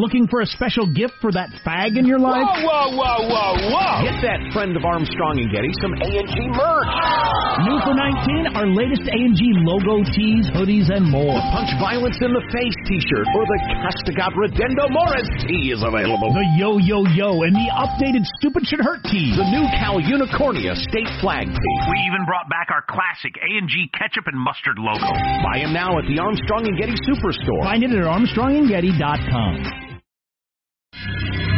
Looking for a special gift for that fag in your life? Whoa, whoa, whoa, whoa, whoa! Get that friend of Armstrong and Getty some A&G merch. New for 19, our latest A&G logo tees, hoodies, and more. The Punch Violence in the Face t-shirt or the Castigat Ridendo Mores tee is available. The Yo Yo Yo and the updated Stupid Should Hurt tee. The new Cal Unicornia state flag tee. We even brought back our classic A&G ketchup and mustard logo. Buy them now at the Armstrong and Getty Superstore. Find it at armstrongandgetty.com. This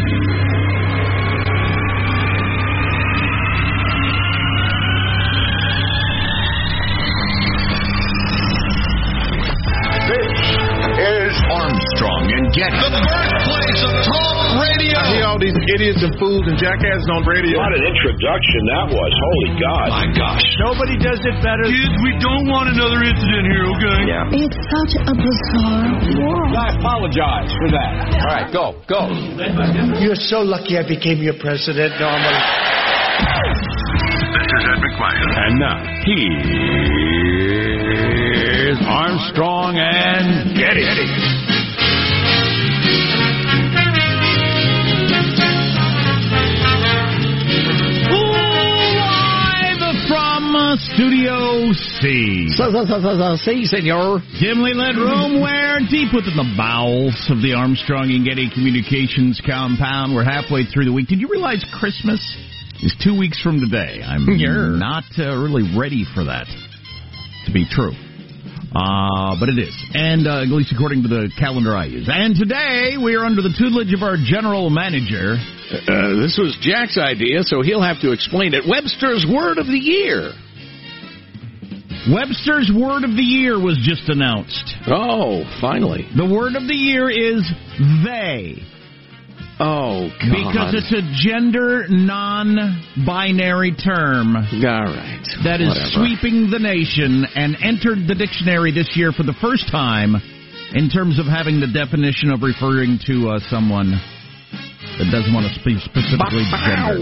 is Armstrong and Getty. The birthplace of talk radio. I hear all these idiots and fools and jackasses on radio. What an introduction that was. Holy God. My gosh. Nobody does it better. Kids, we don't want another incident here, okay? Yeah. It's such a bizarre world. I apologize for that. All right, go, go. You're so lucky I became your president, Norman. This is Ed McMahon. And now, here's Armstrong and Getty. Live from uh, Studio C. See, senor. Dimly lit room where deep within the bowels of the Armstrong and Getty Communications compound. We're halfway through the week. Did you realize Christmas is two weeks from today? I'm not uh, really ready for that to be true. Uh, but it is. And uh, at least according to the calendar I use. And today we are under the tutelage of our general manager. Uh, this was Jack's idea, so he'll have to explain it. Webster's Word of the Year. Webster's Word of the Year was just announced. Oh, finally. The word of the year is they. Oh, God. Because it's a gender non binary term All right. that is Whatever. sweeping the nation and entered the dictionary this year for the first time in terms of having the definition of referring to uh, someone that doesn't want to speak specifically gender.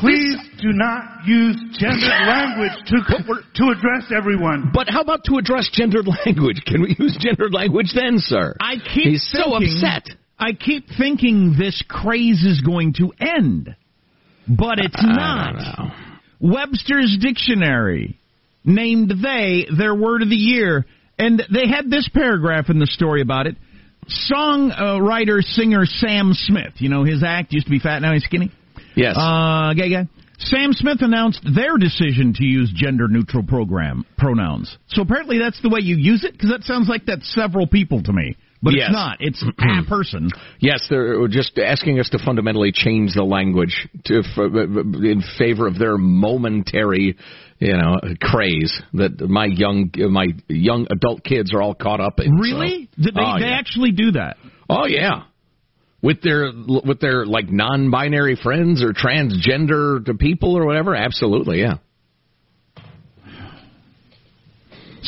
Please do not use gendered language to to address everyone. But how about to address gendered language? Can we use gendered language then, sir? I keep He's so upset. I keep thinking this craze is going to end, but it's not. I don't know. Webster's Dictionary named they their word of the year, and they had this paragraph in the story about it. Song uh, writer singer Sam Smith, you know his act used to be fat, now he's skinny. Yes. Uh, gay guy. Sam Smith announced their decision to use gender neutral program pronouns. So apparently that's the way you use it because that sounds like that's several people to me, but Yes. it's not. It's a person. Yes, they're uh, just asking us to fundamentally change the language to f- uh, uh, in favor of their momentary, you know, craze that my young my young adult kids are all caught up in. Really? So. They, oh, they yeah. actually do that? oh yeah, with their with their like non-binary friends or transgender to people or whatever. Absolutely, yeah.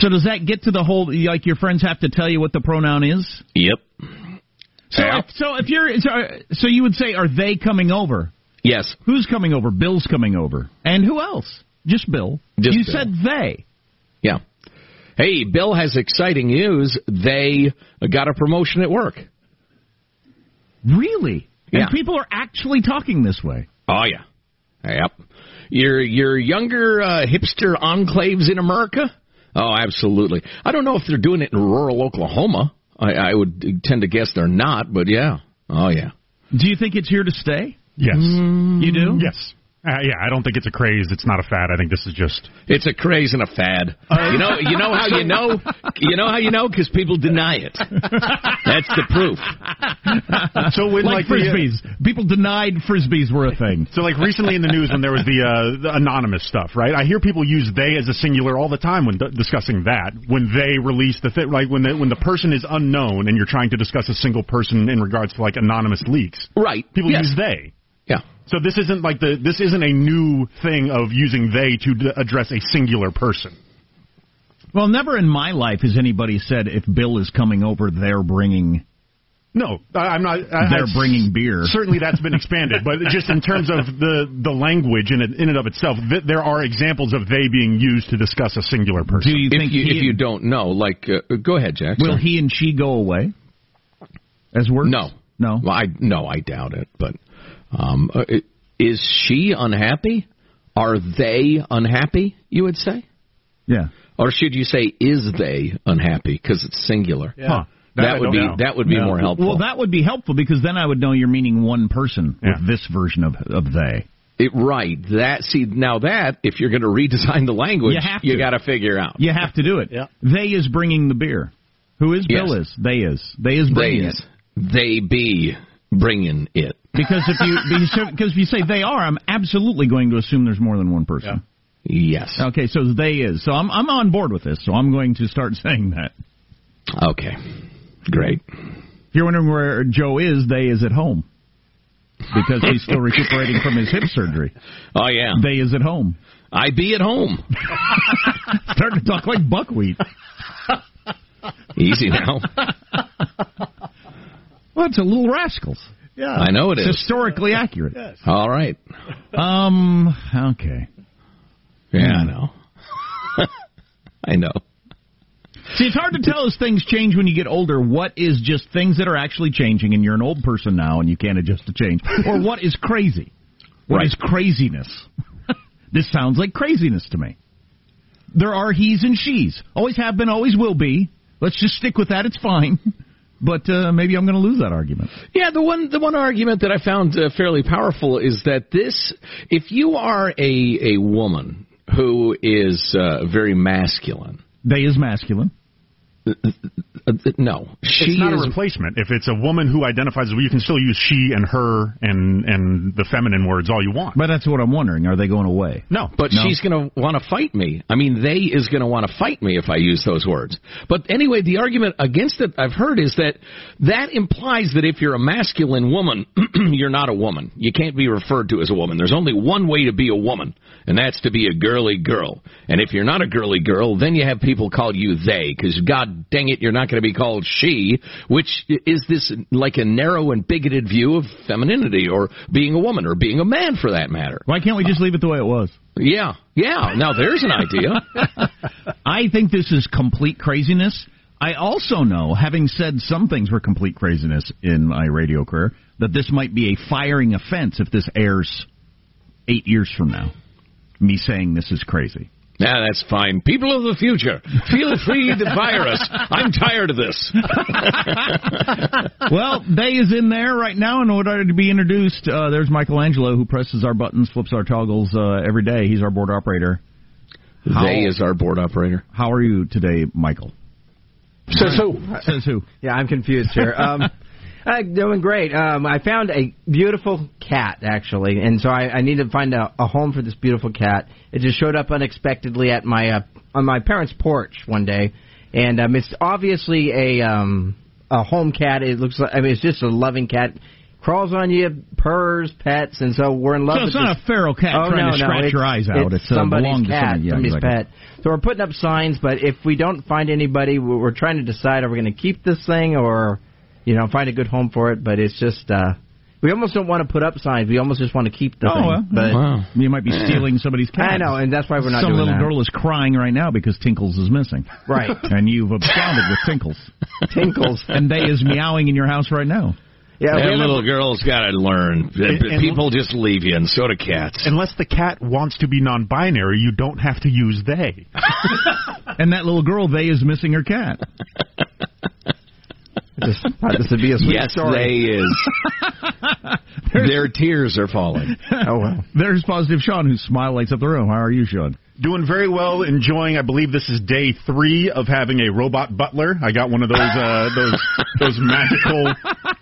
So does that get to the whole like your friends have to tell you what the pronoun is? Yep. So Yeah. if, so if you're so, so you would say are they coming over? Yes. Who's coming over? Bill's coming over. And who else? Just Bill. Just you Bill. said they. Yeah. Hey, Bill has exciting news. They got a promotion at work. Really? Yeah. And people are actually talking this way. Oh yeah, yep. Your your younger uh, hipster enclaves in America. Oh, absolutely. I don't know if they're doing it in rural Oklahoma. I, I would tend to guess they're not, but yeah. Oh yeah. Do you think it's here to stay? Yes. You do? Yes. Uh, yeah, I don't think it's a craze. It's not a fad. I think this is just. It's a craze and a fad. You know, you know how you know, you know how you know because people deny it. That's the proof. So when like, like, the, uh, frisbees. People denied frisbees were a thing. So like recently in the news when there was the, uh, the anonymous stuff, right? I hear people use they as a singular all the time when d- discussing that. When they release the thing, like when the when the person is unknown and you're trying to discuss a single person in regards to like anonymous leaks, Right. people Yes. use they. Yeah. So this isn't like the this isn't a new thing of using they to d- address a singular person. Well, never in my life has anybody said if Bill is coming over, they're bringing No, I, I'm not. I, they're I- bringing beer. Certainly, that's been expanded, but just in terms of the the language in it, in and of itself, th- there are examples of they being used to discuss a singular person. Do you If think you he if you don't know, like, uh, go ahead, Jack. will Sorry. he and she go away as words? No, No. Well, I no, I doubt it. But um, uh, is she unhappy? Are they unhappy? You would say, Yeah. or should you say, is they unhappy? Because it's singular. Huh. That That, would be know. that would be No. more helpful. Well, that would be helpful because then I would know you're meaning one person Yeah. with this version of of they. It, right. That see now that if you're going to redesign the language, You have to. got to figure out. You have to do it. Yeah. They is bringing the beer. Who is Yes. Bill is? They is. They is They bringing is. it. They be bringing it. Because if you because if you say they are, I'm absolutely going to assume there's more than one person. Yes. Okay, so they is. So I'm I'm on board with this. So I'm going to start saying that. Okay. Great. If you're wondering where Joe is, they is at home. Because he's still recuperating from his hip surgery. Oh yeah. They is at home. I be at home. Starting to talk like buckwheat. Easy now. Well, it's a little rascals. Yeah. I know it It's is. historically accurate. Yes. All right. Um. Okay. Yeah, I know. I know. See, it's hard to tell as things change when you get older. What is just things that are actually changing, and you're an old person now, and you can't adjust to change, or what is crazy? What is Right. craziness? this sounds like craziness to me. There are he's and she's. Always have been, always will be. Let's just stick with that. It's fine. But uh, maybe I'm going to lose that argument. Yeah, the one the one argument that I found uh, fairly powerful is that this if you are a a woman who is uh, very masculine, They is masculine. No, she it's not is a replacement. If it's a woman who identifies as well, you can still use she and her and and the feminine words all you want. But that's what I'm wondering. Are they going away? no, But No. she's going to want to fight me. I mean, they is going to want to fight me if I use those words. But anyway, the argument against it I've heard is that that implies that if you're a masculine woman, you're not a woman. You can't be referred to as a woman. There's only one way to be a woman, and that's to be a girly girl. And if you're not a girly girl, then you have people call you they, because God dang it, you're not going to be called she, which is this like a narrow and bigoted view of femininity or being a woman or being a man for that matter. Why can't we just leave it the way it was? Yeah, yeah. Now there's an idea. I think this is complete craziness. I also know, having said some things were complete craziness in my radio career, that this might be a firing offense if this airs eight years from now. Me saying this is crazy. Yeah, that's fine. People of the future, feel free to fire us. I'm tired of this. well, Day is in there right now in order to be introduced. Uh, there's Michelangelo who presses our buttons, flips our toggles uh, every day. He's our board operator. How- They is our board operator. How are you today, Michael? Says who? Says who? Yeah, I'm confused here. Um, uh, doing great. Um, I found a beautiful cat actually, and so I, I need to find a, a home for this beautiful cat. It just showed up unexpectedly at my uh, on my parents' porch one day, and um, it's obviously a um, a home cat. It looks like I mean it's just a loving cat. Crawls on you, purrs, pets, and so we're in love So it's not this- a feral cat oh, trying no, to no, scratch your eyes out. It's, It's, uh, somebody's cat, somebody. Yeah, somebody's exactly. pet. So we're putting up signs, but if we don't find anybody, we're we're trying to decide are we going to keep this thing or, you know, find a good home for it. But it's just uh, we almost don't want to put up signs. We almost just want to keep the Oh, thing. well, but Wow. You might be stealing somebody's cat. I know, and that's why we're not Some doing little that. girl is crying right now because Tinkles is missing. Right. And you've absconded with Tinkles. Tinkles. And they is meowing in your house right now. Yeah, That haven't- little girl's got to learn. And- and- People just leave you, and so do cats. unless the cat wants to be non-binary, you don't have to use they. And that little girl, they is missing her cat. Just thought this would be a sweet yes, story. they is. Their tears are falling. Oh well. There's positive Sean, whose smile lights up the room. How are you, Sean? Doing very well, enjoying. I believe this is day three of having a robot butler. I got one of those uh, those those magical.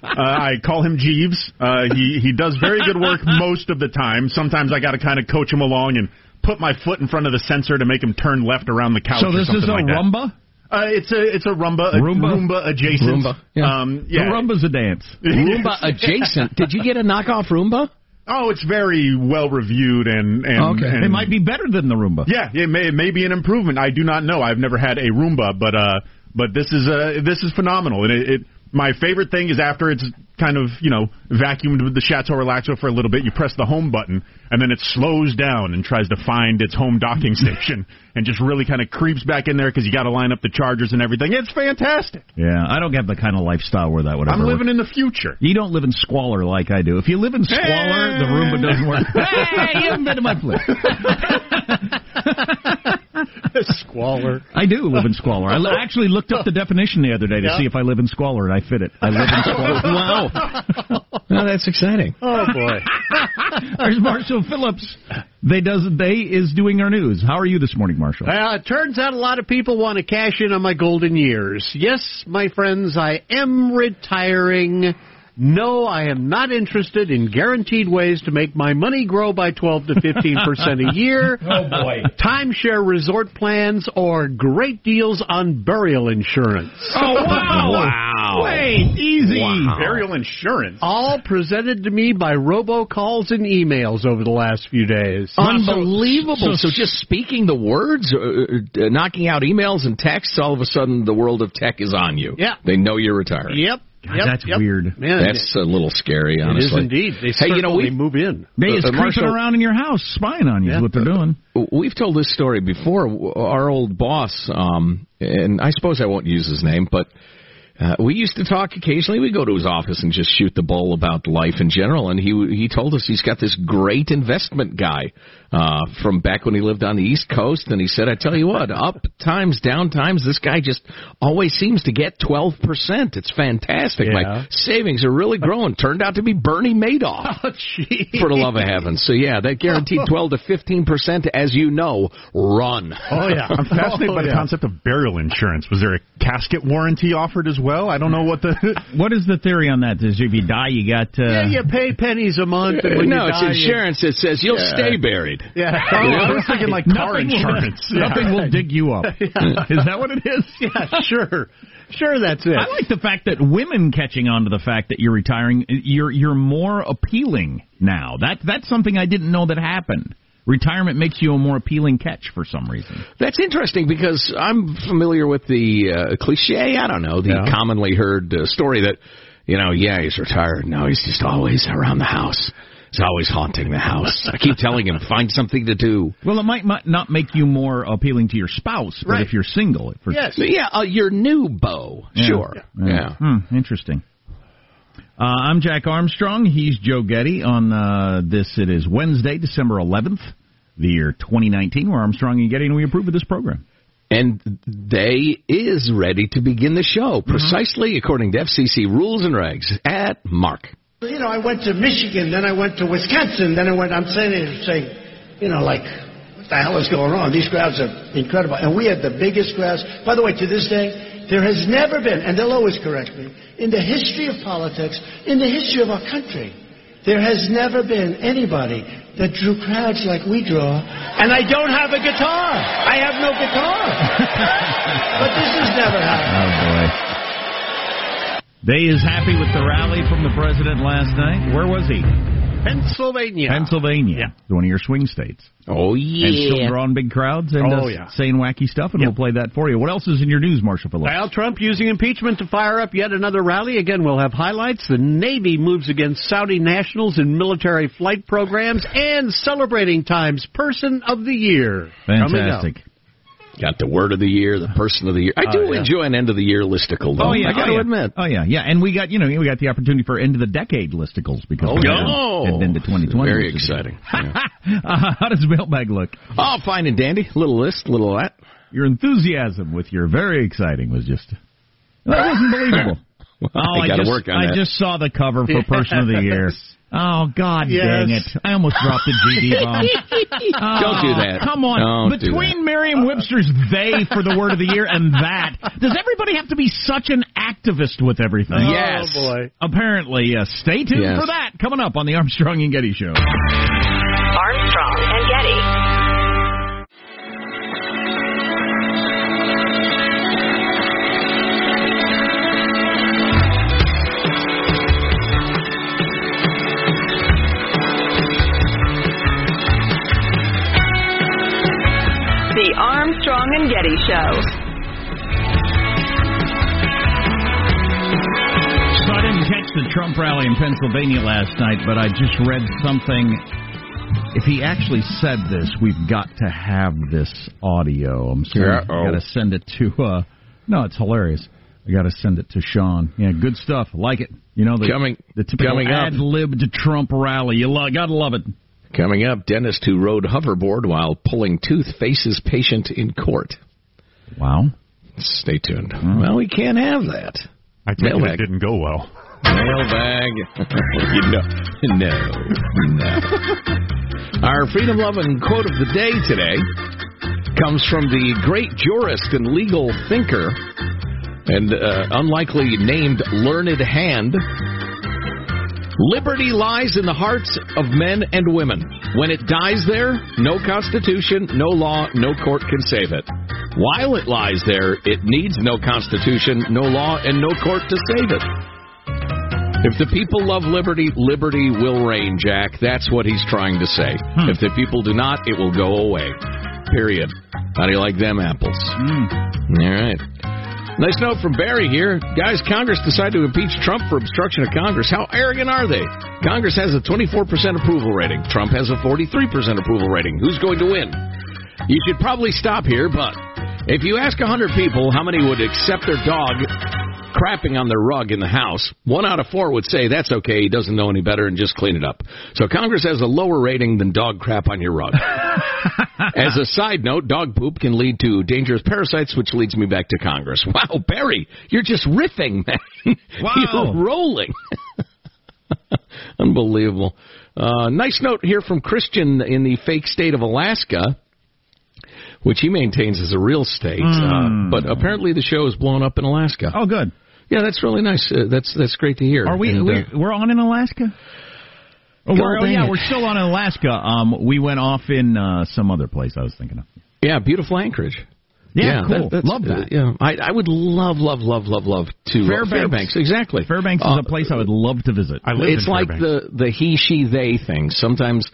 Uh, I call him Jeeves. Uh, he he does very good work most of the time. Sometimes I got to kind of coach him along and put my foot in front of the sensor to make him turn left around the couch. So or this is a like that. Rumba? Uh, it's a it's a rumba, a Roomba? Roomba adjacent. Roomba, yeah. Um, yeah. The rumba's a dance. Roomba adjacent. Did you get a knockoff Roomba? Oh, it's very well reviewed and and, Okay. and It might be better than the Roomba. Yeah, it may it may be an improvement. I do not know. I've never had a Roomba, but uh, but this is uh, this is phenomenal, and it, it My favorite thing is after it's kind of, you know, vacuumed with the Chateau Relaxo for a little bit, you press the home button, and then it slows down and tries to find its home docking station and just really kind of creeps back in there because you got to line up the chargers and everything. It's fantastic. Yeah, I don't have the kind of lifestyle where that would I'm living work. in the future. You don't live in squalor like I do. If you live in squalor, the Roomba doesn't work. hey, you haven't been to my place. Squalor. I do live in squalor. I actually looked up the definition the other day to Yeah. see if I live in squalor, and I fit it. I live in squalor. wow. Oh, no, that's exciting. Oh boy. There's Marshall Phillips. They does they is doing our news. How are you this morning, Marshall? Well, it turns out a lot of people want to cash in on my golden years. Yes, my friends, I am retiring. No, I am not interested in guaranteed ways to make my money grow by 12 to 15 percent a year. Oh boy. Timeshare resort plans or great deals on burial insurance. Oh wow! Wow. Wait, easy. Wow. Burial insurance. All presented to me by robocalls and emails over the last few days. Unbelievable. So- So, so- just speaking the words, uh, uh, knocking out emails and texts, all of a sudden the world of tech is on you. Yeah. They know you're retiring. Yep. God, yep, that's yep. weird. Man, That's a little scary, honestly. is indeed. They Hey, you know, we move in. They is uh, creeping Marshall- around in your house, spying on you. Yeah. Is what they're doing. We've told this story before. Our old boss, um, and I suppose I won't use his name, but uh, we used to talk occasionally. We'd go to his office and just shoot the bull about life in general. And he he told us he's got this great investment guy uh, from back when he lived on the East Coast. And he said, "I tell you what, up times, down times, this guy just always seems to get twelve percent. It's fantastic. Yeah. My savings are really growing. Turned out to be Bernie Madoff." Oh. For the love of heaven. So, yeah, that guaranteed 12 to 15%, as you know, run. Oh, yeah. I'm fascinated Oh, by the yeah. concept of burial insurance. Was there a casket warranty offered as well? I don't know what the. What is the theory on that? Is if you die, you got uh, Yeah, you pay pennies a month. And when no, you it's die, you- insurance that says you'll Yeah. stay buried. Yeah. Oh, I was thinking like car nothing insurance. Will, Yeah. Nothing will dig you up. Is that what it is? yeah, sure. Sure, that's it. I like the fact that women catching on to the fact that you're retiring. You're you're more appealing now. That that's something I didn't know that happened. Retirement makes you a more appealing catch for some reason. That's interesting because I'm familiar with the uh, cliche, I don't know, the Yeah. commonly heard uh, story that, you know, yeah, he's retired. No, he's just always around the house. He's always haunting the house. I keep telling him, find something to do. Well, it might, might not make you more appealing to your spouse, but Right. if you're single, for Yes. But yeah, uh, your new beau. Yeah. Sure. Yeah. Hmm, interesting. Uh, I'm Jack Armstrong. He's Joe Getty. On uh, this, it is Wednesday, December 11th, the year 2019. We're Armstrong and Getty, and we approve of this program. And they is ready to begin the show, precisely according to FCC rules and regs at Mark. You know, I went to Michigan, then I went to Wisconsin, then I went. I'm saying, saying, you know, like, what the hell is going on? These crowds are incredible, and we had the biggest crowds. By the way, to this day, there has never been, and they'll always correct me, in the history of politics, in the history of our country, there has never been anybody that drew crowds like we draw. And I don't have a guitar. I have no guitar. but this has never happened. Oh boy. They is happy with the rally from the president last night. Where was he? Pennsylvania. Pennsylvania, one of your swing states. Oh yeah. And still yeah. drawing big crowds and Oh, uh, yeah. saying wacky stuff, and we'll play that for you. What else is in your news, Marshall Phillips? Donald Trump using impeachment to fire up yet another rally. Again, we'll have highlights. The Navy moves against Saudi nationals in military flight programs and celebrating Times Person of the Year. Fantastic. Got the word of the year, the person of the year. I do Oh, yeah. enjoy an end of the year listicle, though. Oh yeah, I got to oh, yeah. admit. Oh yeah, yeah, and we got you know we got the opportunity for end of the decade listicles because Oh, we yeah. had been to 2020. Very exciting. Yeah. uh, how does mailbag look? oh, fine and dandy. Little list, little that. Your enthusiasm with your very exciting was just that wasn't believable. Well, Oh, I got to just, work on I that. just saw the cover for Person of the Year. Oh God Yes. dang it! I almost dropped the GD bomb. Don't oh, do that. Come on, Don't between Merriam-Webster's "they" for the word of the year and that, does everybody have to be such an activist with everything? Oh, yes. Oh, boy. Apparently, yes. Stay tuned Yes. for that coming up on the Armstrong and Getty Show. Armstrong and Getty. Armstrong and Getty Show. watched the Trump rally in Pennsylvania last night, but I just read something. If he actually said this, we've got to have this audio. I'm sorry. Uh-oh. I got to send it to. uh No, it's hilarious. I got to send it to Sean. Yeah, good stuff. Like it. You know the Coming- the typical ad libbed Trump rally. You lo- gotta love it. Coming up, dentist who rode hoverboard while pulling tooth faces patient in court. Wow. Stay tuned. Well, we can't have that. I take it it Mailbag. didn't go well. Mailbag. you know, no, no. Our freedom loving quote of the day today comes from the great jurist and legal thinker and uh, unlikely named Learned Hand. Liberty lies in the hearts of men and women. When it dies there, no constitution, no law, no court can save it. While it lies there, it needs no constitution, no law, and no court to save it. If the people love liberty, liberty will reign, Jack. That's what he's trying to say. Hmm. If the people do not, it will go away. Period. How do you like them apples? Hmm. All right. Nice note from Barry here. Guys, Congress decided to impeach Trump for obstruction of Congress. How arrogant are they? Congress has a 24% approval rating. Trump has a 43% approval rating. Who's going to win? You should probably stop here, but if you ask 100 people how many would accept their dog crapping on their rug in the house, one out of four would say that's okay, he doesn't know any better, and just clean it up. So Congress has a lower rating than dog crap on your rug. As a side note, dog poop can lead to dangerous parasites, which leads me back to Congress. Wow, Barry, you're just riffing, man. Wow. you're rolling. Unbelievable. Uh, nice note here from Christian in the fake state of Alaska, which he maintains is a real state. Uh, but apparently the show is blown up in Alaska. Oh, good. Yeah, that's really nice. Uh, that's that's great to hear. Are we? And, we uh, we're on in Alaska. Oh, we're, oh yeah, it. we're still on in Alaska. Um, we went off in uh, some other place. I was thinking of. yeah, beautiful Anchorage. Yeah, cool. that's- Love uh, that. yeah, I, I would love, love, love, love, love to uh, Fairbanks. Fairbanks. Exactly. Fairbanks Uh, is a place I would love to visit. I lived it's in like Fairbanks. the the he, she, they thing. Sometimes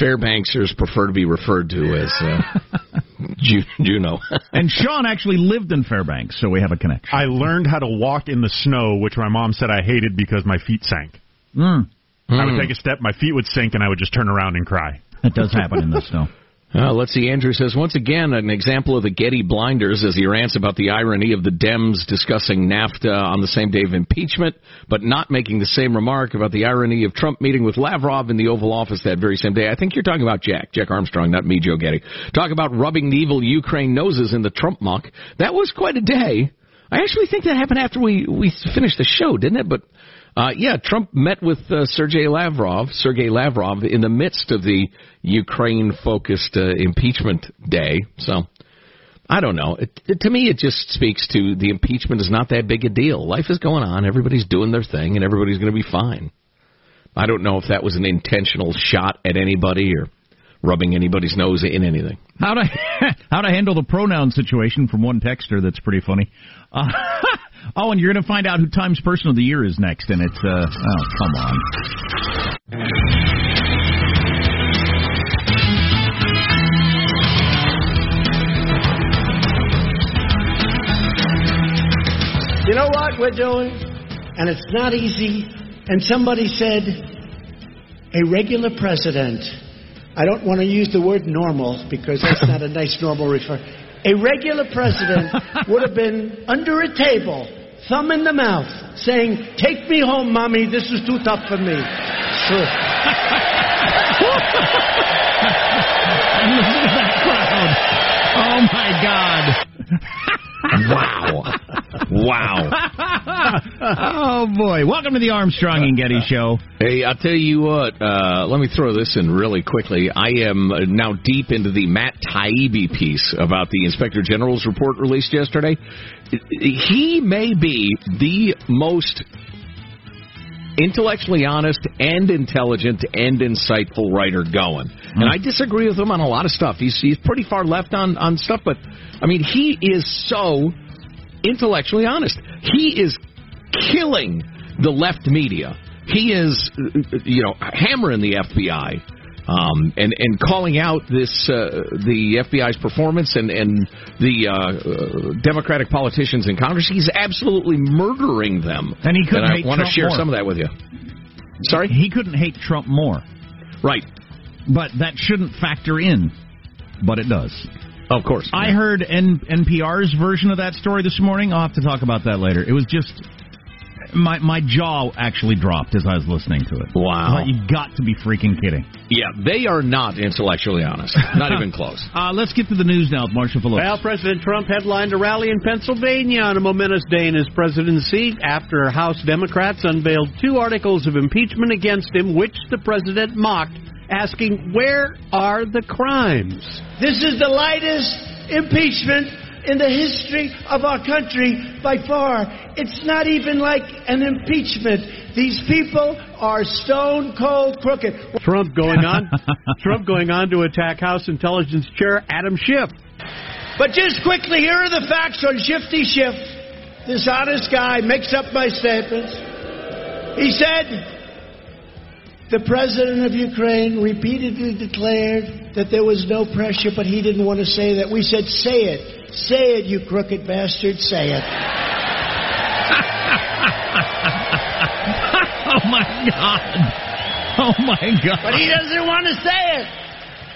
Fairbanksers prefer to be referred to as uh, Ju- Juneau. and Sean actually lived in Fairbanks, so we have a connection. I learned how to walk in the snow, which my mom said I hated because my feet sank. Mm, I would take a step, my feet would sink, and I would just turn around and cry. it does happen in the snow. Uh, let's see. Andrew says once again an example of the Getty blinders as he rants about the irony of the Dems discussing NAFTA on the same day of impeachment, but not making the same remark about the irony of Trump meeting with Lavrov in the Oval Office that very same day. I think you're talking about Jack, Jack Armstrong, not me, Joe Getty. Talk about rubbing the evil Ukraine noses in the Trump muck. That was quite a day. I actually think that happened after we we finished the show, didn't it? But uh, yeah, Trump met with uh, Sergei Lavrov, Sergei Lavrov, in the midst of the Ukraine-focused uh, impeachment day. So I don't know. It, it, to me, it just speaks to the impeachment is not that big a deal. Life is going on. Everybody's doing their thing, and everybody's going to be fine. I don't know if that was an intentional shot at anybody or rubbing anybody's nose in anything. How to how to handle the pronoun situation from one texter that's pretty funny. Uh, oh, and you're going to find out who Times Person of the Year is next, and it's uh oh come on. You know what we're doing? And it's not easy. And somebody said, a regular president. I don't want to use the word normal because that's not a nice normal refer. A regular president would have been under a table, thumb in the mouth, saying, Take me home, mommy. This is too tough for me. Sure. And listen to that crowd. Oh my God. Wow. wow. oh boy. Welcome to the Armstrong and Getty Show. Hey, I'll tell you what. Uh, let me throw this in really quickly. I am uh, now deep into the Matt Taibbi piece about the Inspector General's report released yesterday. He may be the most intellectually honest and intelligent and insightful writer going. And I disagree with him on a lot of stuff. He's he's pretty far left on on stuff, but I mean he is so intellectually honest. He is killing the left media. He is uh, you know hammering the FBI. Um, and and calling out this uh, the FBI's performance and and the uh, uh, Democratic politicians in Congress, he's absolutely murdering them. And he couldn't I hate want to share more. some of that with you. Sorry, he couldn't hate Trump more. Right, but that shouldn't factor in, but it does. Of course. I heard N- NPR's version of that story this morning. I'll have to talk about that later. It was just my my jaw actually dropped as I was listening to it. Wow. Like, you got to be freaking kidding. Yeah, they are not intellectually honest. Not even close. Uh, let's get to the news now with Marshall Phillips. Well, President Trump headlined a rally in Pennsylvania on a momentous day in his presidency after House Democrats unveiled two articles of impeachment against him, which the president mocked, asking, Where are the crimes? This is the lightest impeachment in the history of our country by far. It's not even like an impeachment. These people are stone cold crooked. Trump going on Trump going on to attack House Intelligence Chair Adam Schiff. But just quickly, here are the facts on Shifty Schiff. This honest guy makes up my statements. He said, the president of Ukraine repeatedly declared that there was no pressure, but he didn't want to say that. We said, say it. Say it, you crooked bastard. Say it. oh, my God. Oh, my God. But he doesn't want to say it.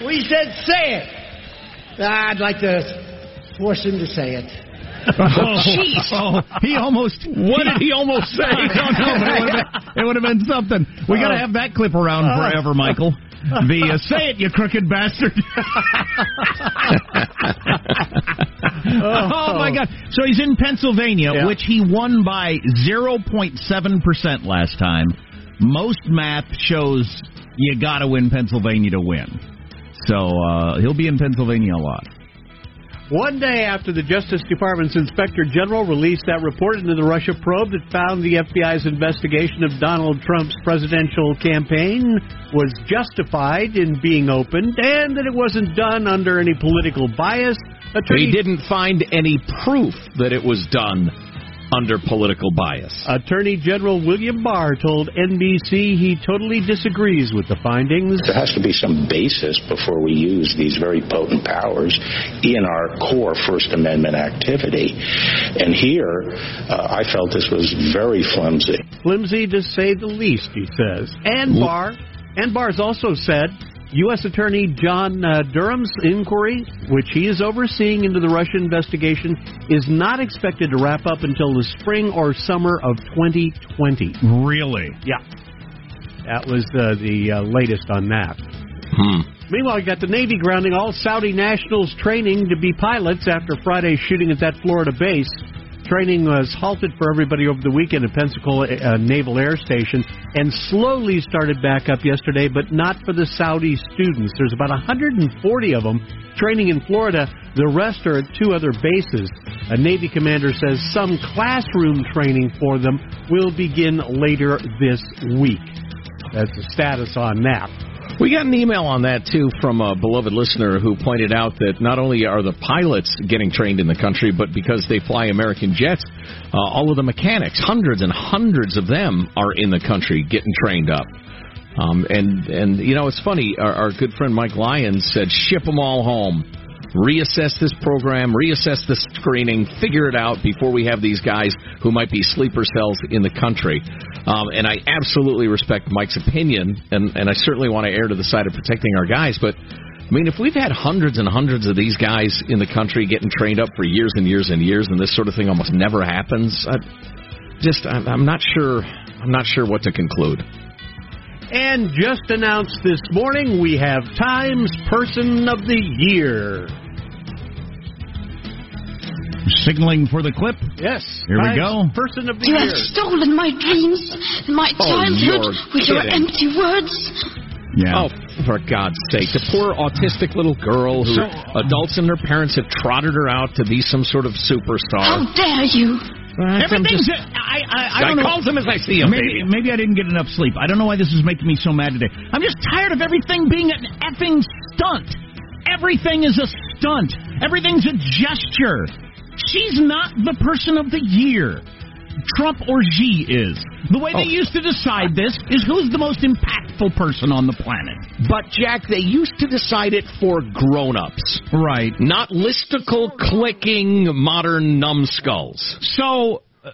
We said, say it. Ah, I'd like to force him to say it. Oh, oh, he almost. What did he almost say? I don't know, but it would have been, it would have been something. We got to have that clip around forever, Michael. The uh, say it, you crooked bastard. oh my God! So he's in Pennsylvania, Yeah. which he won by 0.7 percent last time. Most math shows you got to win Pennsylvania to win. So uh, he'll be in Pennsylvania a lot. One day after the Justice Department's Inspector General released that report into the Russia probe that found the FBI's investigation of Donald Trump's presidential campaign was justified in being opened and that it wasn't done under any political bias, He didn't find any proof that it was done under political bias. Attorney General William Barr told NBC he totally disagrees with the findings. There has to be some basis before we use these very potent powers in our core First Amendment activity. And here, uh, I felt this was very flimsy. Flimsy to say the least, he says. And Barr, and Barr's also said U.S. Attorney John uh, Durham's inquiry, which he is overseeing into the Russia investigation, is not expected to wrap up until the spring or summer of 2020. Really? Yeah. That was uh, the uh, latest on that. Hmm. Meanwhile, you got the Navy grounding all Saudi nationals training to be pilots after Friday's shooting at that Florida base. Training was halted for everybody over the weekend at Pensacola uh, Naval Air Station and slowly started back up yesterday, but not for the Saudi students. There's about 140 of them training in Florida. The rest are at two other bases. A Navy commander says some classroom training for them will begin later this week. That's the status on that. We got an email on that too from a beloved listener who pointed out that not only are the pilots getting trained in the country, but because they fly American jets, uh, all of the mechanics, hundreds and hundreds of them, are in the country getting trained up. Um, and and you know it's funny. Our, our good friend Mike Lyons said, "Ship them all home." Reassess this program, reassess the screening, figure it out before we have these guys who might be sleeper cells in the country. Um, and I absolutely respect Mike's opinion, and, and I certainly want to err to the side of protecting our guys. But I mean, if we've had hundreds and hundreds of these guys in the country getting trained up for years and years and years, and this sort of thing almost never happens, I just I'm, not sure. I'm not sure what to conclude. And just announced this morning, we have Times Person of the Year. Signaling for the clip. Yes. Here we go. Person of the You Year. You have stolen my dreams, and my Oh, childhood, you're with your empty words. Yeah. Oh, for God's sake. The poor autistic little girl who So- adults and her parents have trotted her out to be some sort of superstar. How dare you? Everything's. I, I, I, I don't know. calls them as I see them, Maybe, baby. maybe I didn't get enough sleep. I don't know why this is making me so mad today. I'm just tired of everything being an effing stunt. Everything is a stunt. Everything's a gesture. She's not the person of the year. Trump or Xi is. The way Oh. they used to decide this is who's the most impactful person on the planet. But Jack, they used to decide it for grown-ups, Right. not listicle clicking modern numbskulls. So, uh,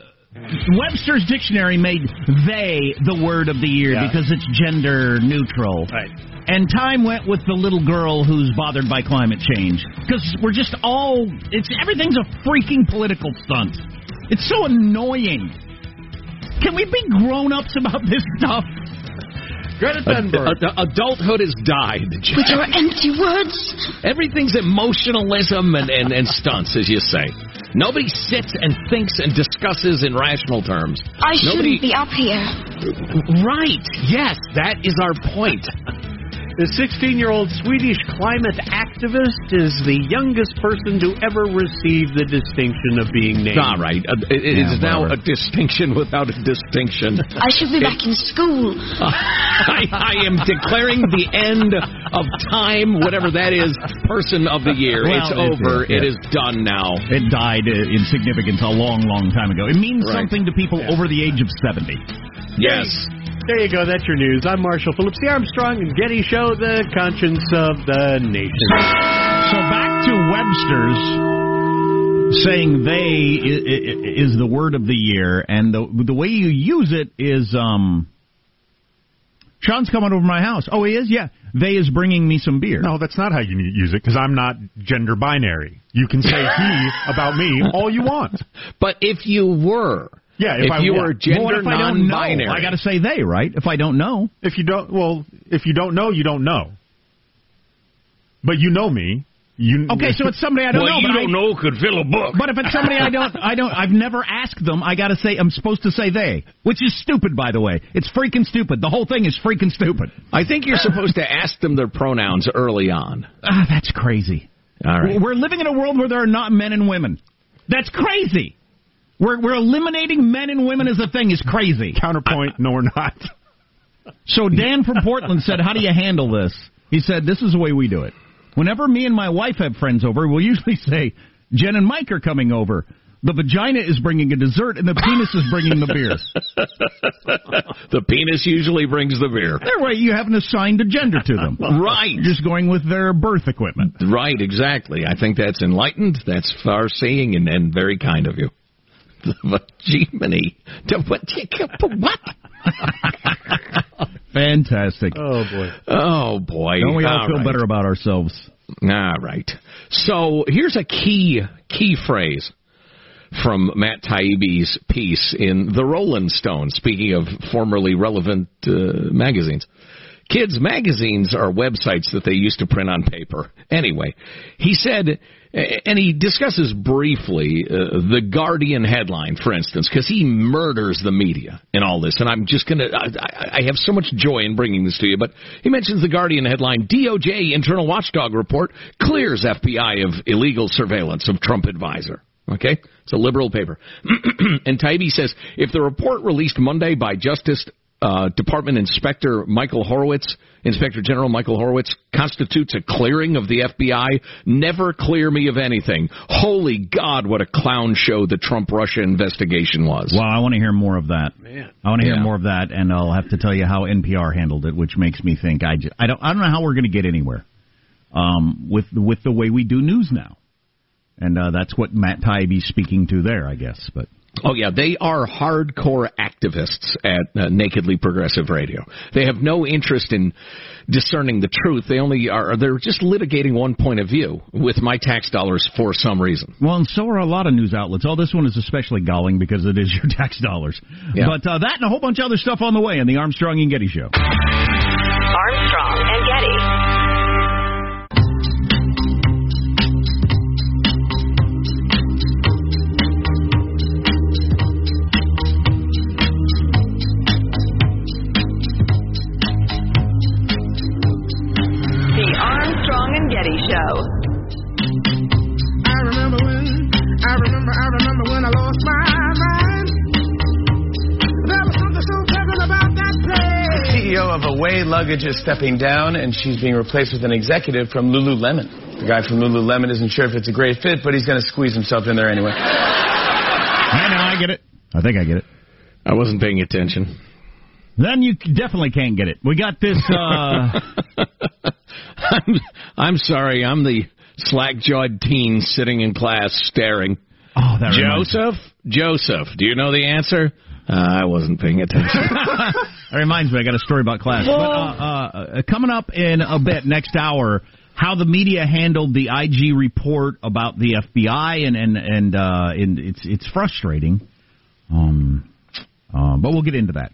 Webster's dictionary made they the word of the year Yeah. because it's gender neutral. Right. And time went with the little girl who's bothered by climate change because we're just all it's everything's a freaking political stunt. It's so annoying. Can we be grown-ups about this stuff? Greta Ad- Thunberg. ad- adulthood has died. With Jack. your empty words. Everything's emotionalism and, and, and stunts, as you say. Nobody sits and thinks and discusses in rational terms. I Nobody, shouldn't be up here. Right. Yes, that is our point. The 16 year old Swedish climate activist is the youngest person to ever receive the distinction of being named. All right. Uh, it it Yeah, is now a distinction without a distinction. I should be back in school. I, I am declaring the end of time, whatever that is, person of the year. Well, it's it over. is, It yes. is done now. It died uh, in significance a long, long time ago. It means Right. something to people over the age of 70. Yes. There you go. That's your news. I'm Marshall Phillips, the Armstrong and Getty Show, the conscience of the nation. So back to Webster's saying they i- i- is the word of the year, and the the way you use it is um. Sean's coming over to my house. Oh, he is. Yeah, they is bringing me some beer. No, that's not how you use it because I'm not gender binary. You can say he about me all you want. But if you were, Yeah, if if I you were- were Well, gender if I don't know? non-binary, I got to say they, right? If I don't know, If you don't, well, if you don't know, you don't know. But you know me. You okay. So it's somebody I don't well, know. you but don't I, know could fill a book. But if it's somebody I don't, I don't, I've never asked them. I got to say, I'm supposed to say they, which is stupid, by the way. It's freaking stupid. The whole thing is freaking stupid. I think you're supposed to ask them their pronouns early on. Ah, that's crazy. All right. We're living in a world where there are not men and women. That's crazy. We're we're eliminating men and women as a thing is crazy. counterpoint. No, we're not. So Dan from Portland said, "How do you handle this?" He said, "This is the way we do it. Whenever me and my wife have friends over, we'll usually say, Jen and Mike are coming over. The vagina is bringing a dessert, and the penis is bringing the beer. the penis usually brings the beer. That way, you haven't assigned a gender to them. Right. You're just going with their birth equipment. Right, exactly. I think that's enlightened, that's far seeing, and, and very kind of you. But Gemini. What? what? Fantastic. Oh, boy. Oh, boy. Don't we all, All feel right. better about ourselves? All right. So here's a key key phrase from Matt Taibbi's piece in The Rolling Stone, speaking of formerly relevant uh, magazines. Kids' magazines are websites that they used to print on paper. Anyway, he said, and he discusses briefly uh, the Guardian headline, for instance, because he murders the media in all this. And I'm just going to, I have so much joy in bringing this to you, but he mentions the Guardian headline DOJ internal watchdog report clears FBI of illegal surveillance of Trump advisor. Okay? It's a liberal paper. and Taibbi says if the report released Monday by Justice uh, Department Inspector Michael Horowitz, Inspector General Michael Horowitz, constitutes a clearing of the FBI. Never clear me of anything. Holy God, what a clown show the Trump Russia investigation was. Well, I want to hear more of that. Man. I want to hear Yeah. more of that, and I'll have to tell you how NPR handled it, which makes me think I, just, I don't I don't know how we're going to get anywhere um, with with the way we do news now, and uh, that's what Matt Taibbi's speaking to there, I guess. But Oh yeah, they are hardcore activists at uh, Nakedly Progressive Radio. They have no interest in discerning the truth. They only are they're just litigating one point of view with my tax dollars for some reason. well, and so are a lot of news outlets. Oh, this one is especially galling because it is your tax dollars. Yeah. But uh, that and a whole bunch of other stuff on the way in the Armstrong and Getty Show. Armstrong Away is stepping down, and she's being replaced with an executive from Lululemon. The guy from Lululemon isn't sure if it's a great fit, but he's going to squeeze himself in there anyway. I know, I get it. I think I get it. I wasn't paying attention. Then you definitely can't get it. We got this. Uh, I'm, I'm sorry. I'm the slack-jawed teen sitting in class staring. Oh, that reminds Joseph, Joseph, do you know the answer? Uh, I wasn't paying attention. that reminds me. I got a story about class. But, uh, uh, coming up in a bit next hour, how the media handled the IG report about the FBI, and and and, uh, and it's it's frustrating. Um, uh, but we'll get into that.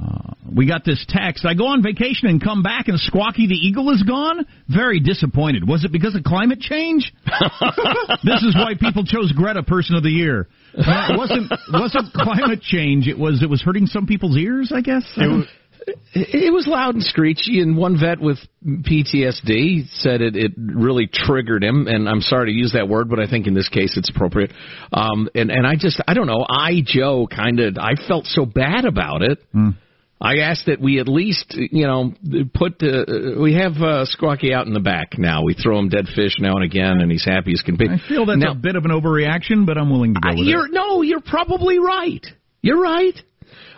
Uh, we got this text. I go on vacation and come back, and Squawky the Eagle is gone. Very disappointed. Was it because of climate change? this is why people chose Greta Person of the Year. Uh, it wasn't wasn't climate change. It was it was hurting some people's ears. I guess. It was loud and screechy, and one vet with PTSD said it, it really triggered him. And I'm sorry to use that word, but I think in this case it's appropriate. Um, and and I just I don't know. I Joe kind of I felt so bad about it. I ask that we at least, you know, put uh, we have uh, Squawky out in the back now. We throw him dead fish now and again, and he's happy as can be. I feel that's now, a bit of an overreaction, but I'm willing to go with you're it. no, you're probably right. You're right.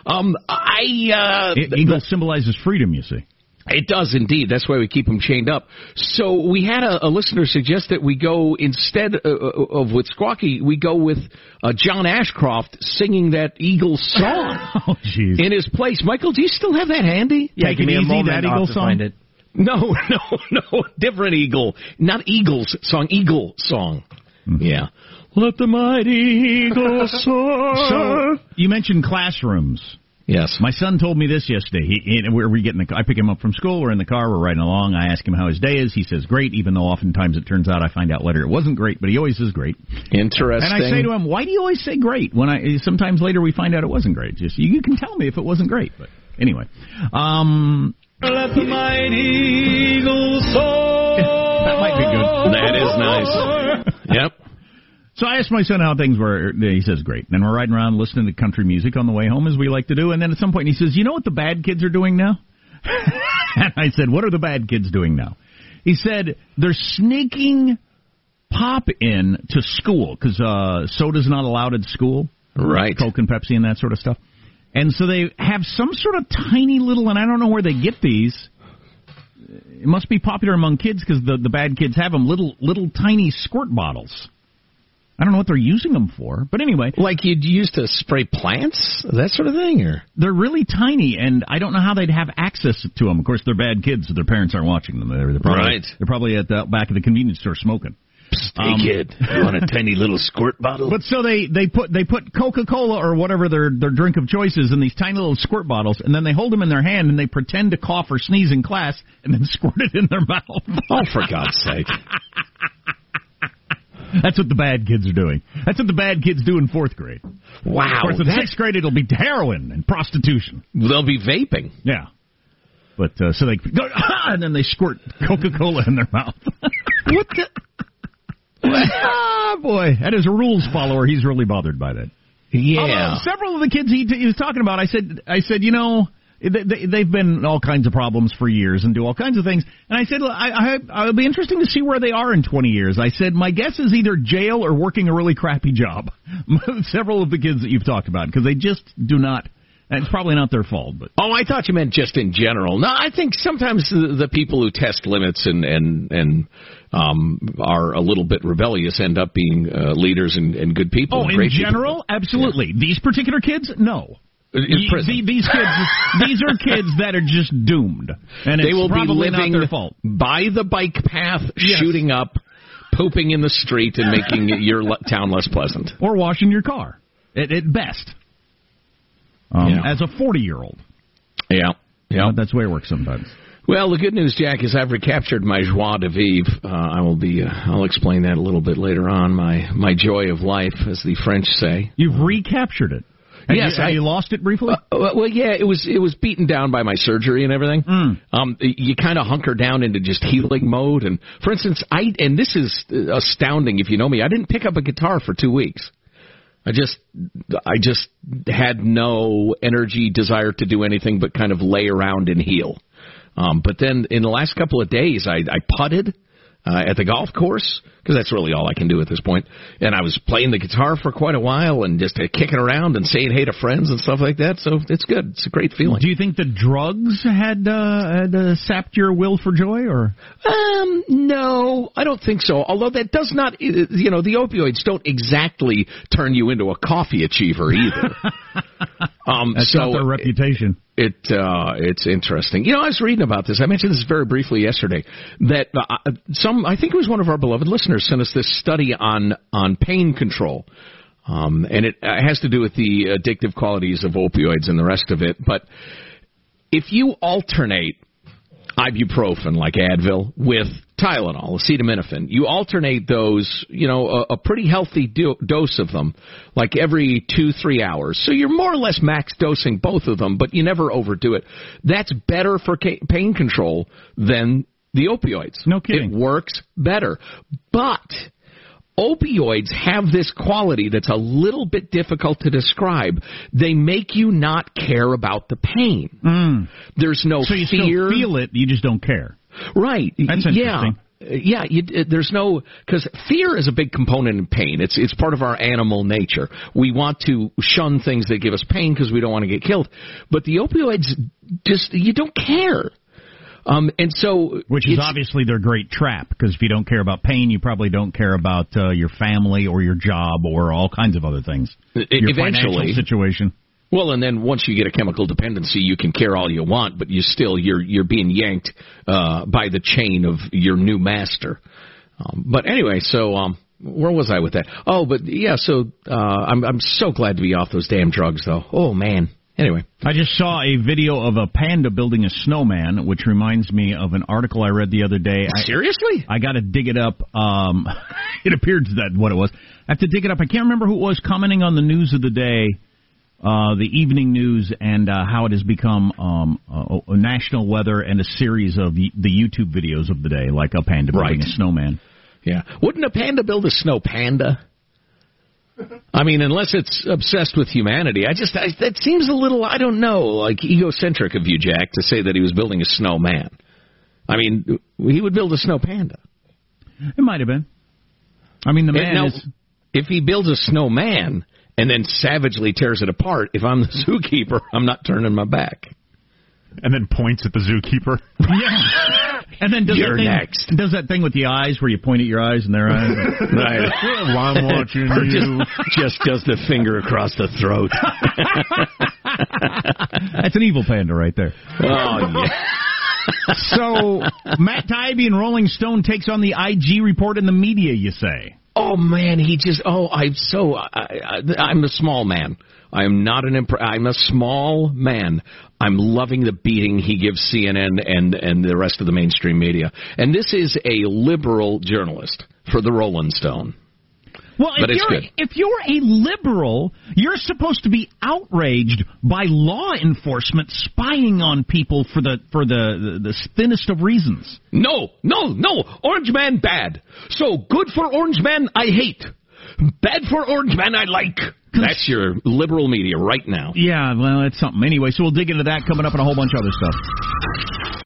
Um, I uh, Eagle symbolizes freedom. You see. It does indeed. That's why we keep them chained up. So we had a, a listener suggest that we go instead uh, of with Squawky, we go with uh, John Ashcroft singing that Eagles song oh, in his place. Michael, do you still have that handy? Yeah, Take give it me a moment. that I'll Eagle song? find it. No, no, no, different Eagle, not Eagles song, Eagle song. Yeah. Let the mighty eagle soar. So you mentioned classrooms. Yes. My son told me this yesterday. He, he we're we getting the, I pick him up from school. We're in the car. We're riding along. I ask him how his day is. He says great, even though oftentimes it turns out I find out later it wasn't great. But he always says great. Interesting. And I say to him, why do you always say great when I sometimes later we find out it wasn't great? Just you, you can tell me if it wasn't great. But anyway, um, Let the mighty eagle soar. that might be good. That is nice. Yep. So I asked my son how things were. He says, great. And we're riding around listening to country music on the way home, as we like to do. And then at some point he says, you know what the bad kids are doing now? and I said, what are the bad kids doing now? He said, they're sneaking pop in to school because uh, soda's not allowed at school. Right. Coke and Pepsi and that sort of stuff. And so they have some sort of tiny little, and I don't know where they get these. It must be popular among kids because the, the bad kids have them, little, little tiny squirt bottles. I don't know what they're using them for, but anyway, Like you'd use to spray plants, that sort of thing, or they're really tiny, and I don't know how they'd have access to them. Of course, they're bad kids, so their parents aren't watching them. They're, they're probably, Right. They're probably at the back of the convenience store smoking. Um, hey kid, you want a tiny little squirt bottle? But so they they put they put Coca Cola or whatever their their drink of choice is in these tiny little squirt bottles, and then they hold them in their hand and they pretend to cough or sneeze in class, and then squirt it in their mouth. oh, for God's sake! That's what the bad kids are doing. That's what the bad kids do in fourth grade. Wow, Of course, in sixth grade it'll be heroin and prostitution. they'll be vaping. Yeah. But uh, so they go and then they squirt Coca Cola in their mouth. What the? ah, boy, that is a rules follower. He's really bothered by that. Yeah. Although several of the kids he, he was talking about, I said, I said, you know, they, they, they've been in all kinds of problems for years and do all kinds of things. And I said, I, I, I'll be interesting to see where they are in 20 years. I said, my guess is either jail or working a really crappy job. several of the kids that you've talked about because they just do not. And it's probably not their fault, but Oh, I thought you meant just in general. No, I think sometimes the, the people who test limits and and and um, are a little bit rebellious end up being uh, leaders and, and good people. Oh, in great people. general, absolutely. These particular kids, no. In Ye- the- these kids, these are kids that are just doomed, and they it's will be probably living not their fault. by the bike path, Yes. shooting up, pooping in the street, and making your town less pleasant. Or washing your car, at, at best. Um, Yeah. As a forty-year-old, Yeah, yeah. that's the way it works sometimes. Well, the good news, Jack, is I've recaptured my joie de vivre. Uh, I will be. Uh, I'll explain that a little bit later on. My my joy of life, as the French say. You've recaptured it. Have Yes, you, I- you lost it briefly. Uh, well, well, yeah, it was it was beaten down by my surgery and everything. Mm. Um, you kind of hunker down into just healing mode. And for instance, I and this is astounding if you know me. I didn't pick up a guitar for two weeks. I just I just had no energy, desire to do anything but kind of lay around and heal. Um, but then in the last couple of days, I, I putted. Uh, at the golf course because that's really all I can do at this point. And I was playing the guitar for quite a while and just uh, kicking around and saying hey to friends and stuff like that. So it's good. It's a great feeling. Do you think the drugs had uh, had uh, sapped your will for joy, or? Um, no, I don't think so. Although that does not, uh, you know, the opioids don't exactly turn you into a coffee achiever either. um, That's so not their reputation. It uh, it's interesting. You know, I was reading about this. I mentioned this very briefly yesterday. That uh, some, I think it was one of our beloved listeners, sent us this study on on pain control. Um, and it uh, has to do with the addictive qualities of opioids and the rest of it. But if you alternate ibuprofen like Advil with Tylenol, acetaminophen. You alternate those, you know, a, a pretty healthy do- dose of them, like every two, three hours. So you're more or less max dosing both of them, but you never overdo it. That's better for ca- pain control than the opioids. No kidding. It works better. But opioids have this quality that's a little bit difficult to describe. They make you not care about the pain. Mm. There's no so you fear. still feel it, you just don't care. Right. That's yeah. interesting. Uh, Yeah, you, there's no because fear is a big component in pain. It's it's part of our animal nature. We want to shun things that give us pain because we don't want to get killed. But the opioids just you don't care. Um, and so, which is obviously their great trap because if you don't care about pain, you probably don't care about uh, your family or your job or all kinds of other things. Your eventually. financial situation. Well, and then once you get a chemical dependency, you can care all you want, but you still you're you're being yanked uh, by the chain of your new master. Um, but anyway, so um, where was I with that? Oh, but yeah, so uh, I'm I'm so glad to be off those damn drugs, though. Oh man. Anyway, I just saw a video of a panda building a snowman, which reminds me of an article I read the other day. Seriously? I got to dig it up. Um, it appeared that what it was. I have to dig it up. I can't remember who it was commenting on the news of the day, uh, the evening news, and uh, how it has become um, a, a national weather and a series of y- the YouTube videos of the day, like a panda building Right. a snowman. yeah, wouldn't a panda build a snow panda? I mean, unless it's obsessed with humanity, I just I, that seems a little I don't know, like egocentric of you, Jack, to say that he was building a snowman. I mean, he would build a snow panda. It might have been. I mean, the man And now, is. if he builds a snowman and then savagely tears it apart, if I'm the zookeeper, I'm not turning my back. And then points at the zookeeper. Yeah. And then does You're that thing, next. Does that thing with the eyes where you point at your eyes and their eyes? Right. Well, I'm watching Or you. Just, just does the finger across the throat. That's an evil panda right there. Oh, yeah. So Matt Taibbi and Rolling Stone takes on the IG report in the media. You say? Oh man, he just oh I'm so I, I, I'm a small man. I'm not an imp- I'm a small man. I'm loving the beating he gives CNN and and the rest of the mainstream media. And this is a liberal journalist for the Rolling Stone. Well, if you're good. if you're a liberal, you're supposed to be outraged by law enforcement spying on people for the for the the, the thinnest of reasons. No, no, no. Orange Man bad. So good for Orange Man I hate. Bad for Orange Man I like. That's your liberal media right now. Yeah, well, it's something. Anyway, so we'll dig into that coming up and a whole bunch of other stuff.